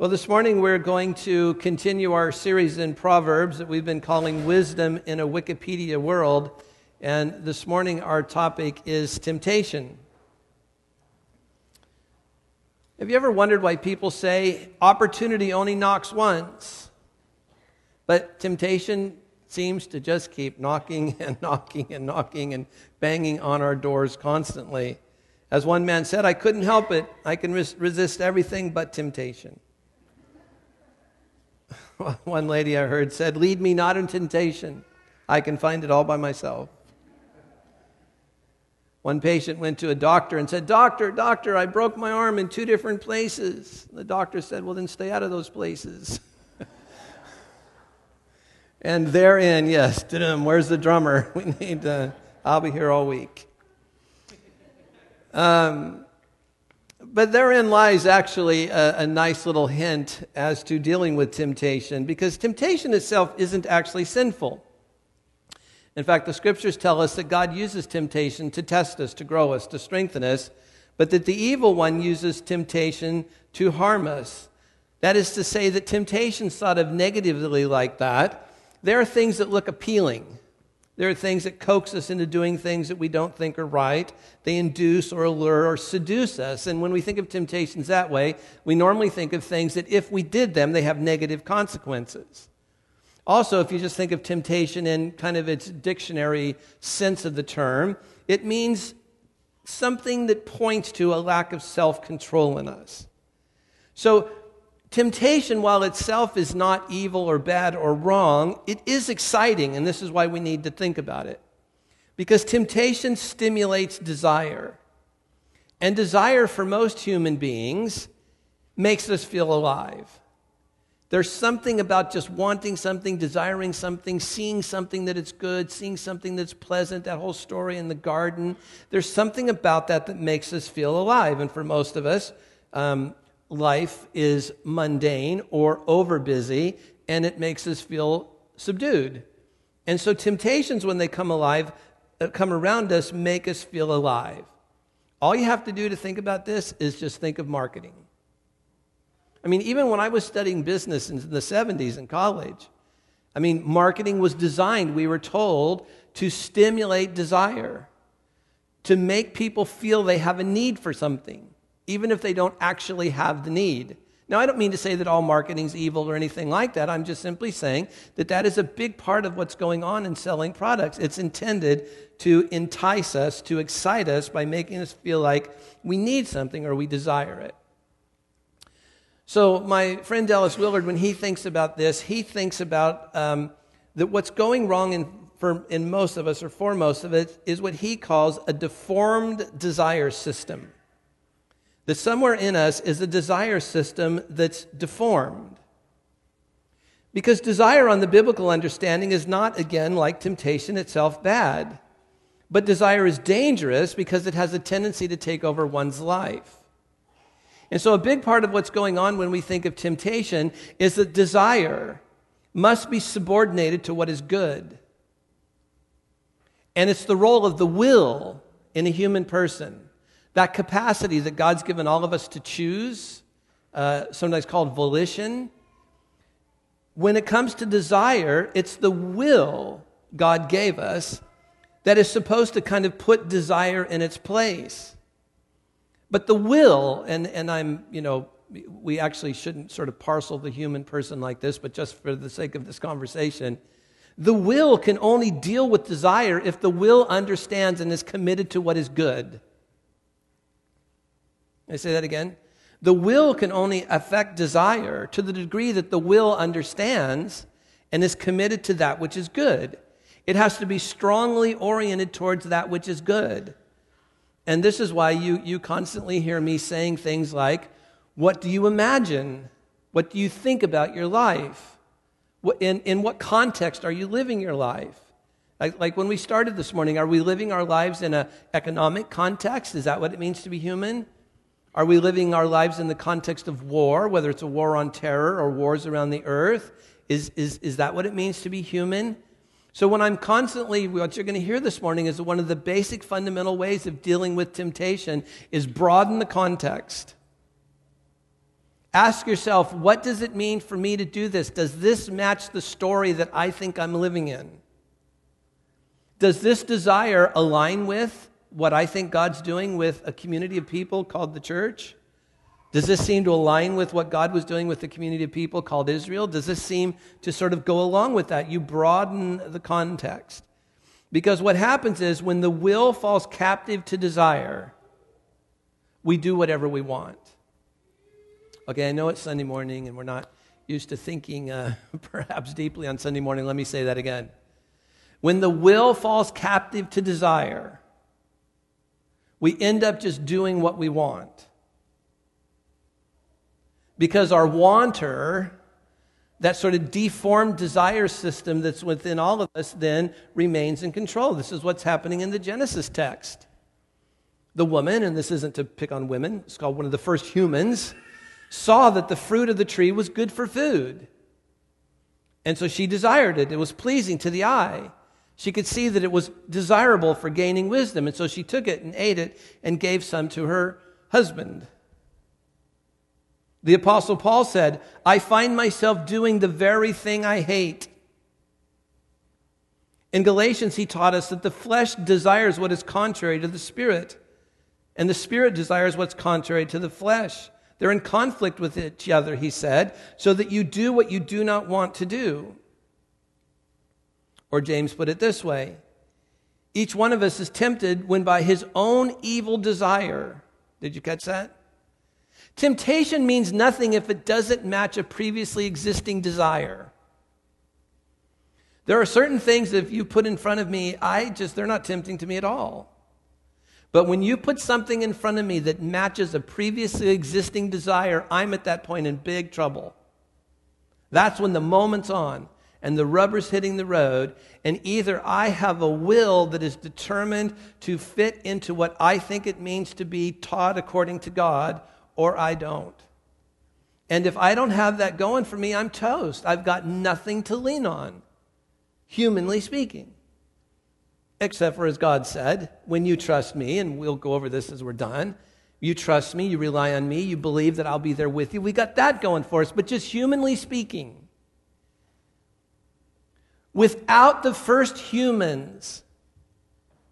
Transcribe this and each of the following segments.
Well, this morning we're going to continue our series in Proverbs that we've been calling Wisdom in a Wikipedia World. And this morning our topic is temptation. Have you ever wondered why people say opportunity only knocks once? But temptation seems to just keep knocking and knocking and knocking and banging on our doors constantly. As one man said, I couldn't help it. I can res- resist everything but temptation. One lady I heard said, Lead me not in temptation. I can find it all by myself. One patient went to a doctor and said, Doctor, doctor, I broke my arm in two different places. The doctor said, Well, then stay out of those places. and therein, yes, where's the drummer? We need, I'll be here all week. Um, but therein lies actually a, a, nice little hint as to dealing with temptation, because temptation itself isn't actually sinful. In fact, the scriptures tell us that God uses temptation to test us, to grow us, to strengthen us, but that the evil one uses temptation to harm us. That is to say, that temptations thought of negatively like that, there are things that look appealing. There are things that coax us into doing things that we don't think are right. They induce or allure or seduce us. And when we think of temptations that way, we normally think of things that if we did them, they have negative consequences. Also, if you just think of temptation in kind of its dictionary sense of the term, it means something that points to a lack of self control in us. So, Temptation, while itself is not evil or bad or wrong, it is exciting, and this is why we need to think about it. Because temptation stimulates desire. And desire for most human beings makes us feel alive. There's something about just wanting something, desiring something, seeing something that it's good, seeing something that's pleasant, that whole story in the garden. There's something about that that makes us feel alive. And for most of us, um, life is mundane or overbusy, and it makes us feel subdued. And so temptations, when they come alive, uh, come around us, make us feel alive. All you have to do to think about this is just think of marketing. I mean, even when I was studying business in the 70s in college, I mean, marketing was designed, we were told, to stimulate desire, to make people feel they have a need for something even if they don't actually have the need. Now, I don't mean to say that all marketing is evil or anything like that. I'm just simply saying that that is a big part of what's going on in selling products. It's intended to entice us, to excite us by making us feel like we need something or we desire it. So, my friend Dallas Willard, when he thinks about this, he thinks about um, that what's going wrong in, for, in most of us, or for most of it, is what he calls a deformed desire system that somewhere in us is a desire system that's deformed. Because desire, on the biblical understanding, is not, again, like temptation itself, bad. But desire is dangerous because it has a tendency to take over one's life. And so, a big part of what's going on when we think of temptation is that desire must be subordinated to what is good. And it's the role of the will in a human person that capacity that God's given all of us to choose, uh, sometimes called volition, when it comes to desire, it's the will God gave us that is supposed to kind of put desire in its place. But the will, and, and I'm, you know, we actually shouldn't sort of parcel the human person like this, but just for the sake of this conversation, the will can only deal with desire if the will understands and is committed to what is good. I say that again. The will can only affect desire to the degree that the will understands and is committed to that which is good. It has to be strongly oriented towards that which is good. And this is why you, you constantly hear me saying things like, What do you imagine? What do you think about your life? In, in what context are you living your life? Like, like when we started this morning, are we living our lives in an economic context? Is that what it means to be human? Are we living our lives in the context of war, whether it's a war on terror or wars around the earth? Is, is, is that what it means to be human? So, when I'm constantly, what you're going to hear this morning is that one of the basic fundamental ways of dealing with temptation is broaden the context. Ask yourself, what does it mean for me to do this? Does this match the story that I think I'm living in? Does this desire align with what I think God's doing with a community of people called the church? Does this seem to align with what God was doing with the community of people called Israel? Does this seem to sort of go along with that? You broaden the context. Because what happens is when the will falls captive to desire, we do whatever we want. Okay, I know it's Sunday morning and we're not used to thinking uh, perhaps deeply on Sunday morning. Let me say that again. When the will falls captive to desire, we end up just doing what we want. Because our wanter, that sort of deformed desire system that's within all of us, then remains in control. This is what's happening in the Genesis text. The woman, and this isn't to pick on women, it's called one of the first humans, saw that the fruit of the tree was good for food. And so she desired it. It was pleasing to the eye. She could see that it was desirable for gaining wisdom. And so she took it and ate it and gave some to her husband. The Apostle Paul said, I find myself doing the very thing I hate. In Galatians, he taught us that the flesh desires what is contrary to the spirit, and the spirit desires what's contrary to the flesh. They're in conflict with each other, he said, so that you do what you do not want to do. Or James put it this way each one of us is tempted when by his own evil desire. Did you catch that? Temptation means nothing if it doesn't match a previously existing desire. There are certain things that if you put in front of me, I just, they're not tempting to me at all. But when you put something in front of me that matches a previously existing desire, I'm at that point in big trouble. That's when the moment's on and the rubber's hitting the road, and either I have a will that is determined to fit into what I think it means to be taught according to God, or I don't. And if I don't have that going for me, I'm toast. I've got nothing to lean on, humanly speaking. Except for, as God said, when you trust me, and we'll go over this as we're done, you trust me, you rely on me, you believe that I'll be there with you. We got that going for us. But just humanly speaking, without the first humans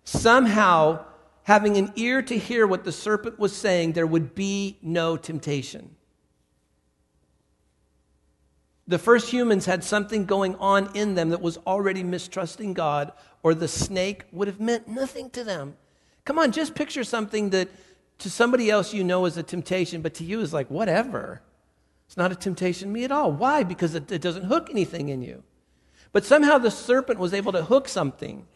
somehow having an ear to hear what the serpent was saying, there would be no temptation. The first humans had something going on in them that was already mistrusting God, or the snake would have meant nothing to them. Come on, just picture something that to somebody else you know is a temptation, but to you is like, whatever. It's not a temptation to me at all. Why? Because it, it doesn't hook anything in you. But somehow the serpent was able to hook something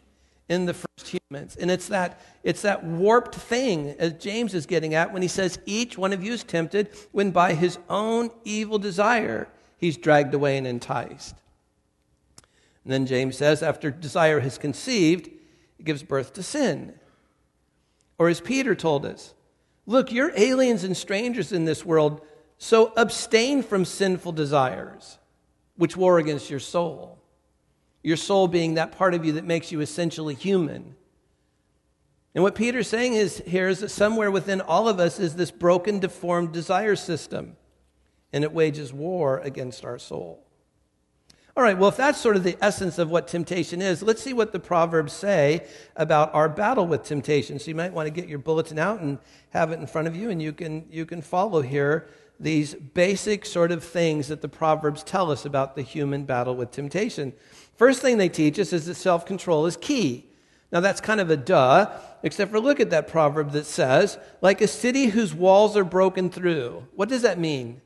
in the first humans. And it's that, it's that warped thing, as James is getting at when he says, Each one of you is tempted when by his own evil desire he's dragged away and enticed. And then James says, After desire has conceived, it gives birth to sin. Or as Peter told us, Look, you're aliens and strangers in this world, so abstain from sinful desires which war against your soul your soul being that part of you that makes you essentially human. And what Peter's saying is here is that somewhere within all of us is this broken, deformed desire system, and it wages war against our soul. All right, well, if that's sort of the essence of what temptation is, let's see what the Proverbs say about our battle with temptation. So you might want to get your bulletin out and have it in front of you, and you can, you can follow here these basic sort of things that the Proverbs tell us about the human battle with temptation. First thing they teach us is that self control is key. Now, that's kind of a duh, except for look at that proverb that says, like a city whose walls are broken through. What does that mean?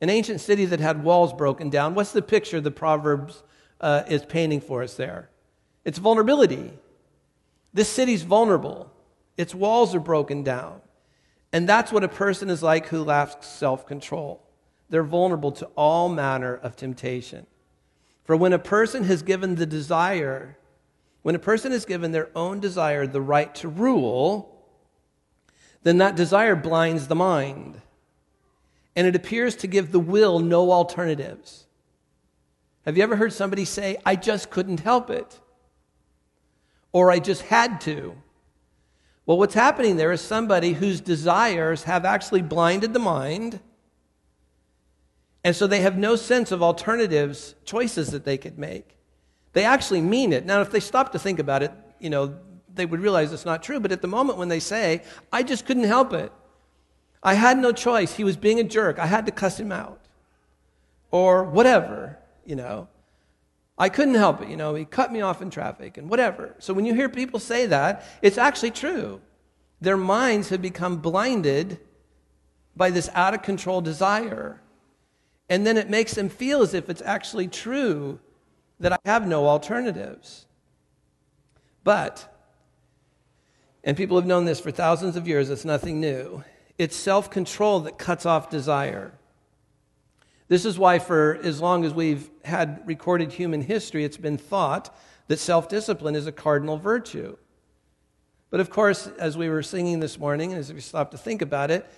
An ancient city that had walls broken down. What's the picture the Proverbs uh, is painting for us there? It's vulnerability. This city's vulnerable, its walls are broken down. And that's what a person is like who lacks self control. They're vulnerable to all manner of temptation. For when a person has given the desire, when a person has given their own desire the right to rule, then that desire blinds the mind. And it appears to give the will no alternatives. Have you ever heard somebody say, I just couldn't help it? Or I just had to? Well, what's happening there is somebody whose desires have actually blinded the mind And so they have no sense of alternatives, choices that they could make. They actually mean it. Now, if they stop to think about it, you know, they would realize it's not true. But at the moment when they say, I just couldn't help it, I had no choice. He was being a jerk. I had to cuss him out. Or whatever, you know. I couldn't help it, you know. He cut me off in traffic and whatever. So when you hear people say that, it's actually true. Their minds have become blinded by this out of control desire. And then it makes them feel as if it's actually true that I have no alternatives. But, and people have known this for thousands of years, it's nothing new. It's self control that cuts off desire. This is why, for as long as we've had recorded human history, it's been thought that self discipline is a cardinal virtue. But of course, as we were singing this morning, and as we stop to think about it,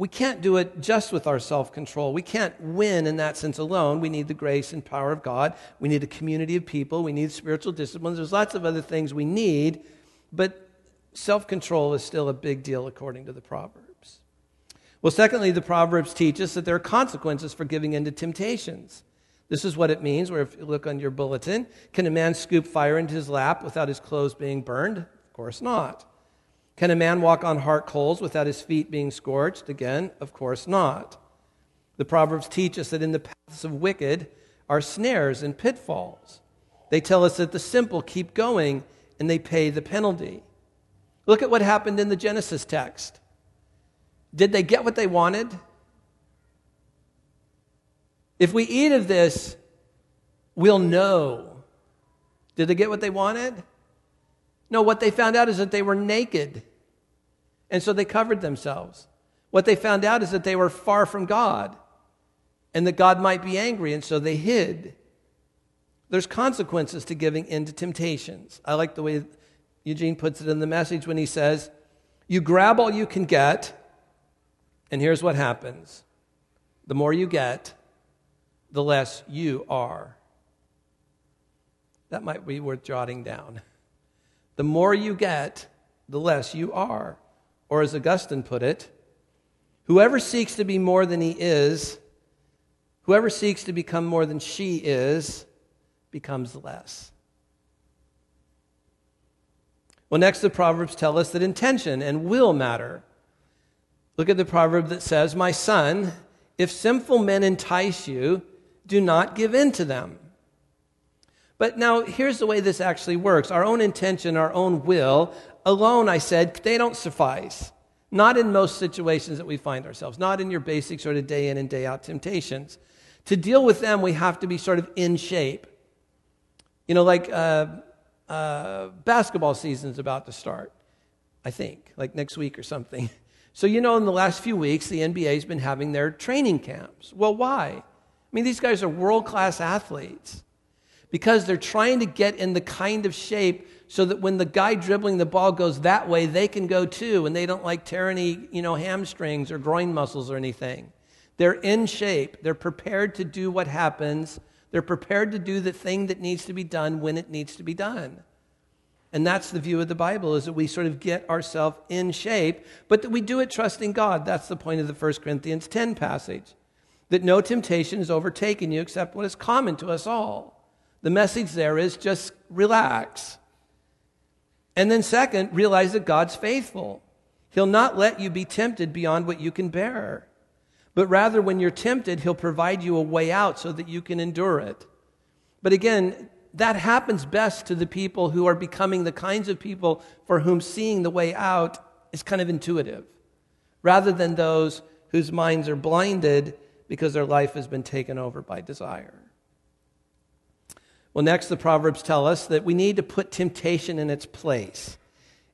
we can't do it just with our self control. We can't win in that sense alone. We need the grace and power of God. We need a community of people. We need spiritual disciplines. There's lots of other things we need, but self control is still a big deal according to the Proverbs. Well, secondly, the Proverbs teach us that there are consequences for giving in to temptations. This is what it means, where if you look on your bulletin, can a man scoop fire into his lap without his clothes being burned? Of course not. Can a man walk on hot coals without his feet being scorched? Again, of course not. The Proverbs teach us that in the paths of wicked are snares and pitfalls. They tell us that the simple keep going and they pay the penalty. Look at what happened in the Genesis text. Did they get what they wanted? If we eat of this, we'll know. Did they get what they wanted? No, what they found out is that they were naked and so they covered themselves. What they found out is that they were far from God and that God might be angry, and so they hid. There's consequences to giving in to temptations. I like the way Eugene puts it in the message when he says, You grab all you can get, and here's what happens the more you get, the less you are. That might be worth jotting down. The more you get, the less you are. Or as Augustine put it, whoever seeks to be more than he is, whoever seeks to become more than she is, becomes less. Well, next, the Proverbs tell us that intention and will matter. Look at the proverb that says, My son, if sinful men entice you, do not give in to them. But now, here's the way this actually works our own intention, our own will, alone, I said, they don't suffice. Not in most situations that we find ourselves, not in your basic sort of day in and day out temptations. To deal with them, we have to be sort of in shape. You know, like uh, uh, basketball season's about to start, I think, like next week or something. So, you know, in the last few weeks, the NBA's been having their training camps. Well, why? I mean, these guys are world class athletes because they're trying to get in the kind of shape so that when the guy dribbling the ball goes that way, they can go too, and they don't like tear any, you know, hamstrings or groin muscles or anything. They're in shape. They're prepared to do what happens. They're prepared to do the thing that needs to be done when it needs to be done. And that's the view of the Bible is that we sort of get ourselves in shape, but that we do it trusting God. That's the point of the 1 Corinthians 10 passage. That no temptation has overtaken you except what is common to us all. The message there is just relax. And then, second, realize that God's faithful. He'll not let you be tempted beyond what you can bear. But rather, when you're tempted, He'll provide you a way out so that you can endure it. But again, that happens best to the people who are becoming the kinds of people for whom seeing the way out is kind of intuitive, rather than those whose minds are blinded because their life has been taken over by desire. Well, next, the Proverbs tell us that we need to put temptation in its place.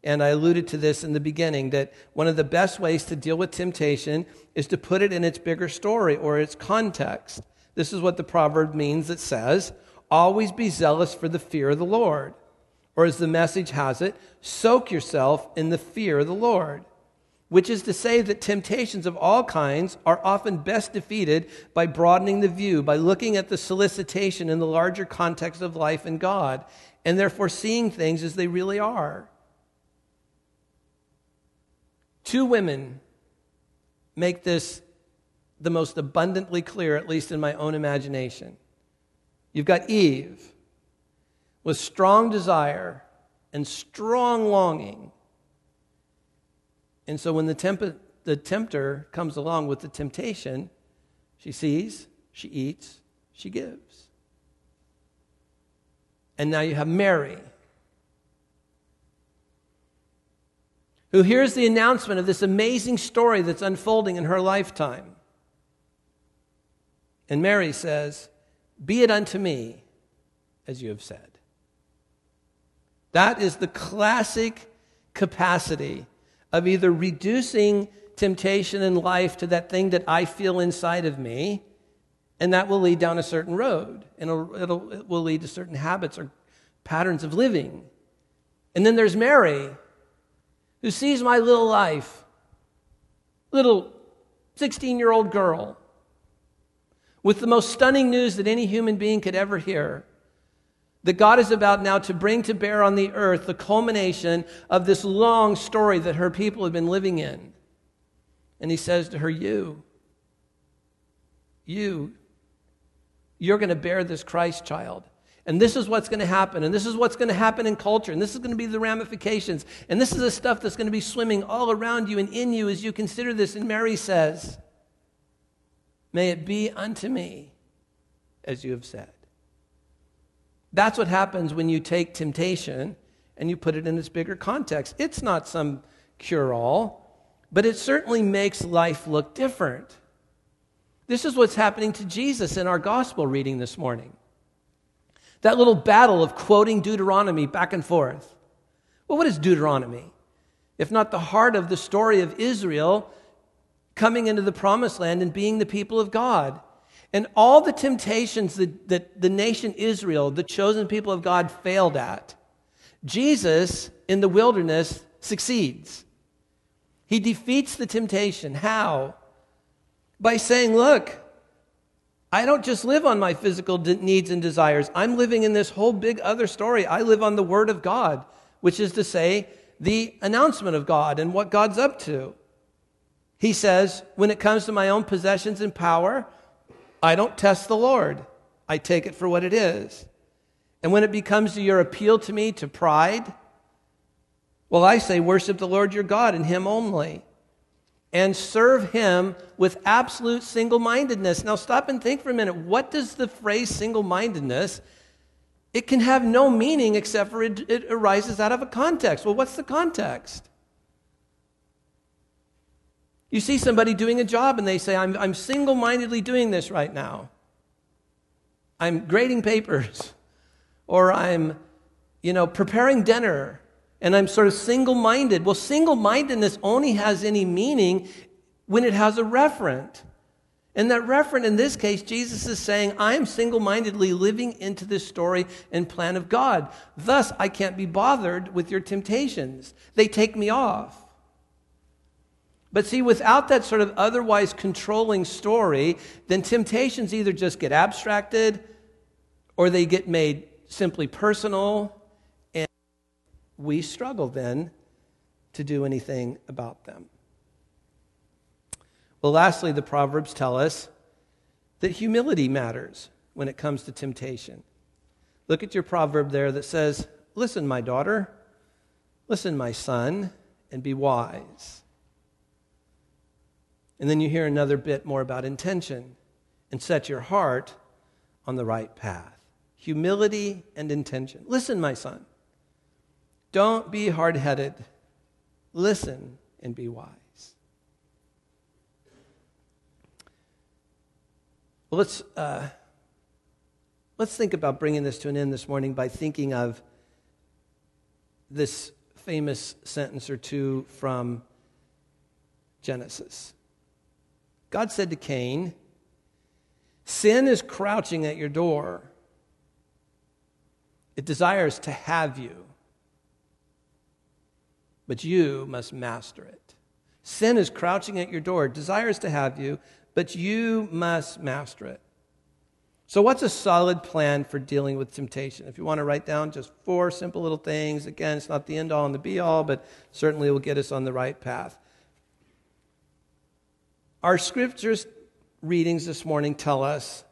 And I alluded to this in the beginning that one of the best ways to deal with temptation is to put it in its bigger story or its context. This is what the proverb means it says, always be zealous for the fear of the Lord. Or as the message has it, soak yourself in the fear of the Lord which is to say that temptations of all kinds are often best defeated by broadening the view, by looking at the solicitation in the larger context of life and God, and therefore seeing things as they really are. Two women make this the most abundantly clear, at least in my own imagination. You've got Eve with strong desire and strong longing. And so when the, temp- the tempter comes along with the temptation, she sees, she eats, she gives. And now you have Mary, who hears the announcement of this amazing story that's unfolding in her lifetime. And Mary says, Be it unto me as you have said. That is the classic capacity of either reducing temptation in life to that thing that I feel inside of me, and that will lead down a certain road, and it'll, it'll, it will lead to certain habits or patterns of living. And then there's Mary, who sees my little life, little 16 year old girl, with the most stunning news that any human being could ever hear that God is about now to bring to bear on the earth the culmination of this long story that her people have been living in. And he says to her, You, you, you're going to bear this Christ child. And this is what's going to happen. And this is what's going to happen in culture. And this is going to be the ramifications. And this is the stuff that's going to be swimming all around you and in you as you consider this. And Mary says, May it be unto me as you have said. That's what happens when you take temptation and you put it in its bigger context. It's not some cure all, but it certainly makes life look different. This is what's happening to Jesus in our gospel reading this morning. That little battle of quoting Deuteronomy back and forth. Well, what is Deuteronomy? If not the heart of the story of Israel coming into the promised land and being the people of God. And all the temptations that, that the nation Israel, the chosen people of God, failed at, Jesus in the wilderness succeeds. He defeats the temptation. How? By saying, Look, I don't just live on my physical needs and desires. I'm living in this whole big other story. I live on the Word of God, which is to say, the announcement of God and what God's up to. He says, when it comes to my own possessions and power, I don't test the Lord. I take it for what it is. And when it becomes your appeal to me to pride, well, I say, worship the Lord your God and Him only. And serve Him with absolute single mindedness. Now, stop and think for a minute. What does the phrase single mindedness? It can have no meaning except for it, it arises out of a context. Well, what's the context? You see somebody doing a job and they say, I'm, I'm single mindedly doing this right now. I'm grading papers, or I'm, you know, preparing dinner, and I'm sort of single minded. Well, single mindedness only has any meaning when it has a referent. And that referent, in this case, Jesus is saying, I'm single mindedly living into this story and plan of God. Thus, I can't be bothered with your temptations. They take me off. But see, without that sort of otherwise controlling story, then temptations either just get abstracted or they get made simply personal, and we struggle then to do anything about them. Well, lastly, the Proverbs tell us that humility matters when it comes to temptation. Look at your proverb there that says, Listen, my daughter, listen, my son, and be wise. And then you hear another bit more about intention and set your heart on the right path. Humility and intention. Listen, my son. Don't be hard headed. Listen and be wise. Well, let's, uh, let's think about bringing this to an end this morning by thinking of this famous sentence or two from Genesis. God said to Cain, Sin is crouching at your door. It desires to have you, but you must master it. Sin is crouching at your door, desires to have you, but you must master it. So, what's a solid plan for dealing with temptation? If you want to write down just four simple little things, again, it's not the end all and the be all, but certainly it will get us on the right path. Our scriptures readings this morning tell us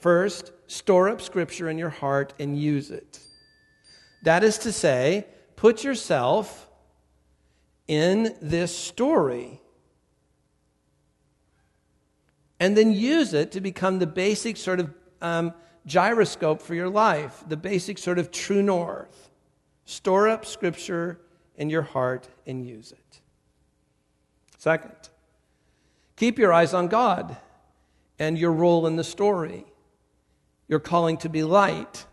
first, store up Scripture in your heart and use it. That is to say, put yourself in this story and then use it to become the basic sort of um, gyroscope for your life, the basic sort of true north. Store up Scripture in your heart and use it. Second, keep your eyes on God and your role in the story. Your calling to be light.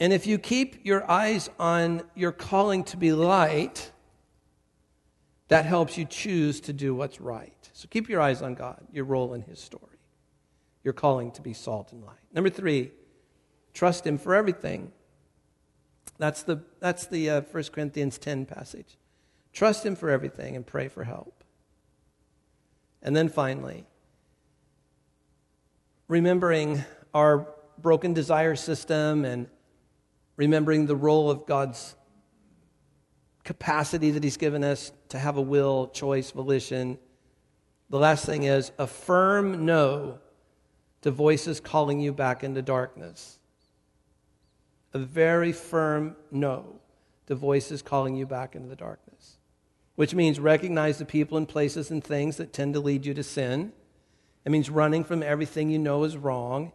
And if you keep your eyes on your calling to be light, that helps you choose to do what's right. So keep your eyes on God, your role in His story, your calling to be salt and light. Number three, trust Him for everything. That's the, that's the uh, 1 Corinthians 10 passage. Trust Him for everything and pray for help. And then finally, remembering our broken desire system and remembering the role of God's capacity that He's given us to have a will, choice, volition. The last thing is a firm no to voices calling you back into darkness. A very firm no to voices calling you back into the darkness, which means recognize the people and places and things that tend to lead you to sin. It means running from everything you know is wrong.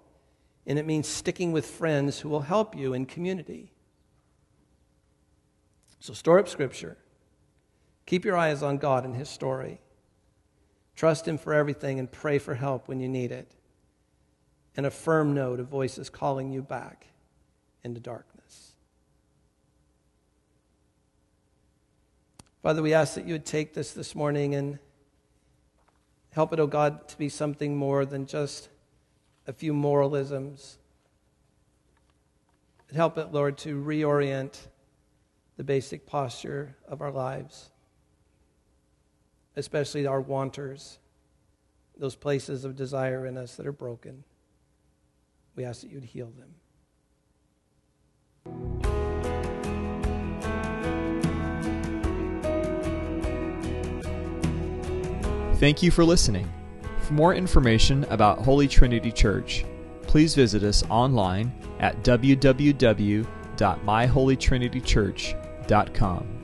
And it means sticking with friends who will help you in community. So store up Scripture. Keep your eyes on God and His story. Trust Him for everything and pray for help when you need it. And a firm no to voices calling you back into darkness. Father, we ask that you would take this this morning and help it, oh God, to be something more than just a few moralisms. Help it, Lord, to reorient the basic posture of our lives, especially our wanters, those places of desire in us that are broken. We ask that you'd heal them. Thank you for listening. For more information about Holy Trinity Church, please visit us online at www.myholytrinitychurch.com.